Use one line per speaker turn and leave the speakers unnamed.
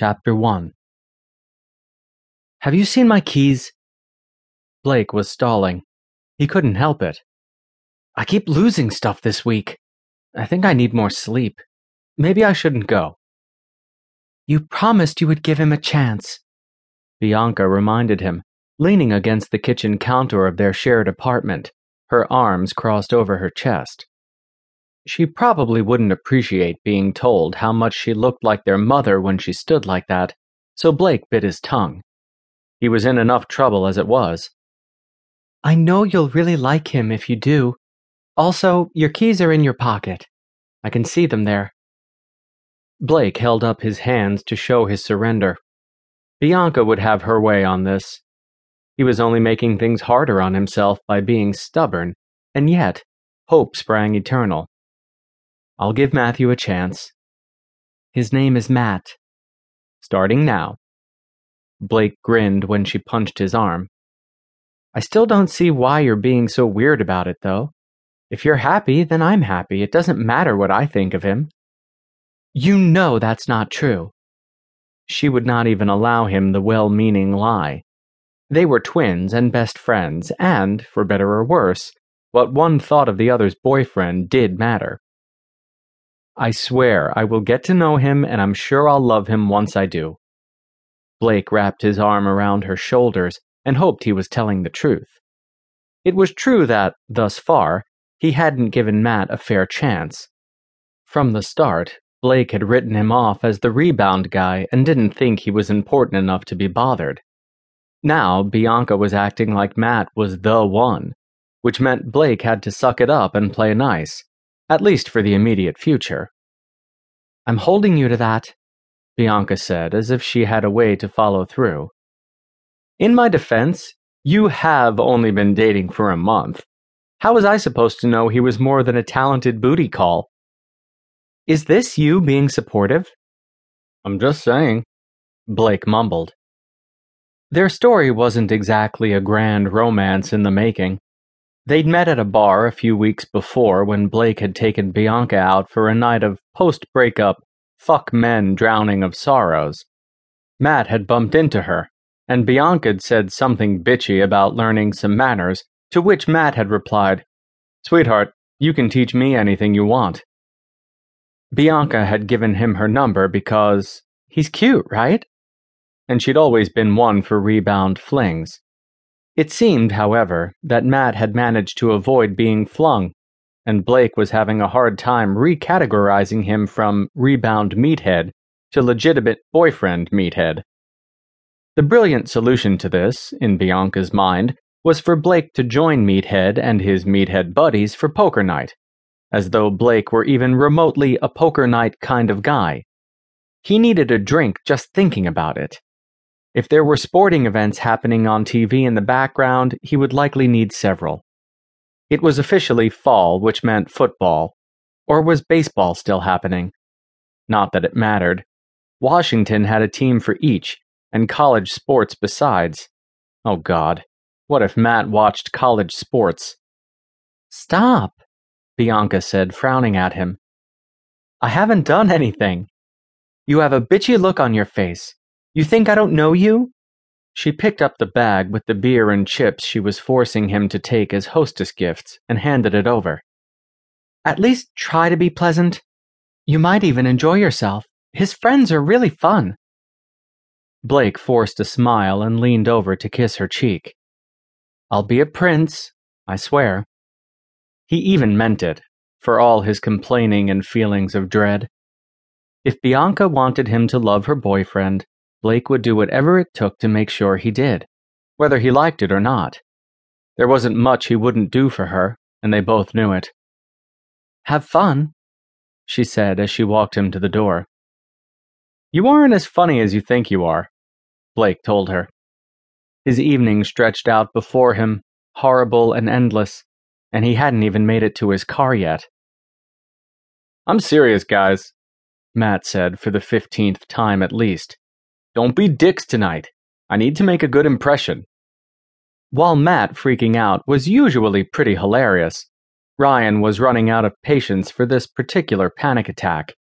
Chapter 1 Have you seen my keys? Blake was stalling. He couldn't help it. I keep losing stuff this week. I think I need more sleep. Maybe I shouldn't go. You promised you would give him a chance, Bianca reminded him, leaning against the kitchen counter of their shared apartment, her arms crossed over her chest. She probably wouldn't appreciate being told how much she looked like their mother when she stood like that, so Blake bit his tongue. He was in enough trouble as it was. I know you'll really like him if you do. Also, your keys are in your pocket. I can see them there. Blake held up his hands to show his surrender. Bianca would have her way on this. He was only making things harder on himself by being stubborn, and yet, hope sprang eternal. I'll give Matthew a chance. His name is Matt. Starting now. Blake grinned when she punched his arm. I still don't see why you're being so weird about it, though. If you're happy, then I'm happy. It doesn't matter what I think of him. You know that's not true. She would not even allow him the well meaning lie. They were twins and best friends, and, for better or worse, what one thought of the other's boyfriend did matter. I swear I will get to know him and I'm sure I'll love him once I do. Blake wrapped his arm around her shoulders and hoped he was telling the truth. It was true that, thus far, he hadn't given Matt a fair chance. From the start, Blake had written him off as the rebound guy and didn't think he was important enough to be bothered. Now, Bianca was acting like Matt was the one, which meant Blake had to suck it up and play nice at least for the immediate future. I'm holding you to that, Bianca said, as if she had a way to follow through. In my defense, you have only been dating for a month. How was I supposed to know he was more than a talented booty call? Is this you being supportive? I'm just saying, Blake mumbled. Their story wasn't exactly a grand romance in the making. They'd met at a bar a few weeks before when Blake had taken Bianca out for a night of post breakup, fuck men drowning of sorrows. Matt had bumped into her, and Bianca'd said something bitchy about learning some manners, to which Matt had replied, Sweetheart, you can teach me anything you want. Bianca had given him her number because he's cute, right? And she'd always been one for rebound flings. It seemed, however, that Matt had managed to avoid being flung, and Blake was having a hard time recategorizing him from rebound meathead to legitimate boyfriend meathead. The brilliant solution to this, in Bianca's mind, was for Blake to join Meathead and his Meathead buddies for poker night, as though Blake were even remotely a poker night kind of guy. He needed a drink just thinking about it. If there were sporting events happening on TV in the background, he would likely need several. It was officially fall, which meant football. Or was baseball still happening? Not that it mattered. Washington had a team for each, and college sports besides. Oh God, what if Matt watched college sports? Stop, Bianca said, frowning at him. I haven't done anything. You have a bitchy look on your face. You think I don't know you? She picked up the bag with the beer and chips she was forcing him to take as hostess gifts and handed it over. At least try to be pleasant. You might even enjoy yourself. His friends are really fun. Blake forced a smile and leaned over to kiss her cheek. I'll be a prince, I swear. He even meant it, for all his complaining and feelings of dread. If Bianca wanted him to love her boyfriend, Blake would do whatever it took to make sure he did, whether he liked it or not. There wasn't much he wouldn't do for her, and they both knew it. Have fun, she said as she walked him to the door. You aren't as funny as you think you are, Blake told her. His evening stretched out before him, horrible and endless, and he hadn't even made it to his car yet. I'm serious, guys, Matt said for the fifteenth time at least. Don't be dicks tonight. I need to make a good impression. While Matt freaking out was usually pretty hilarious, Ryan was running out of patience for this particular panic attack.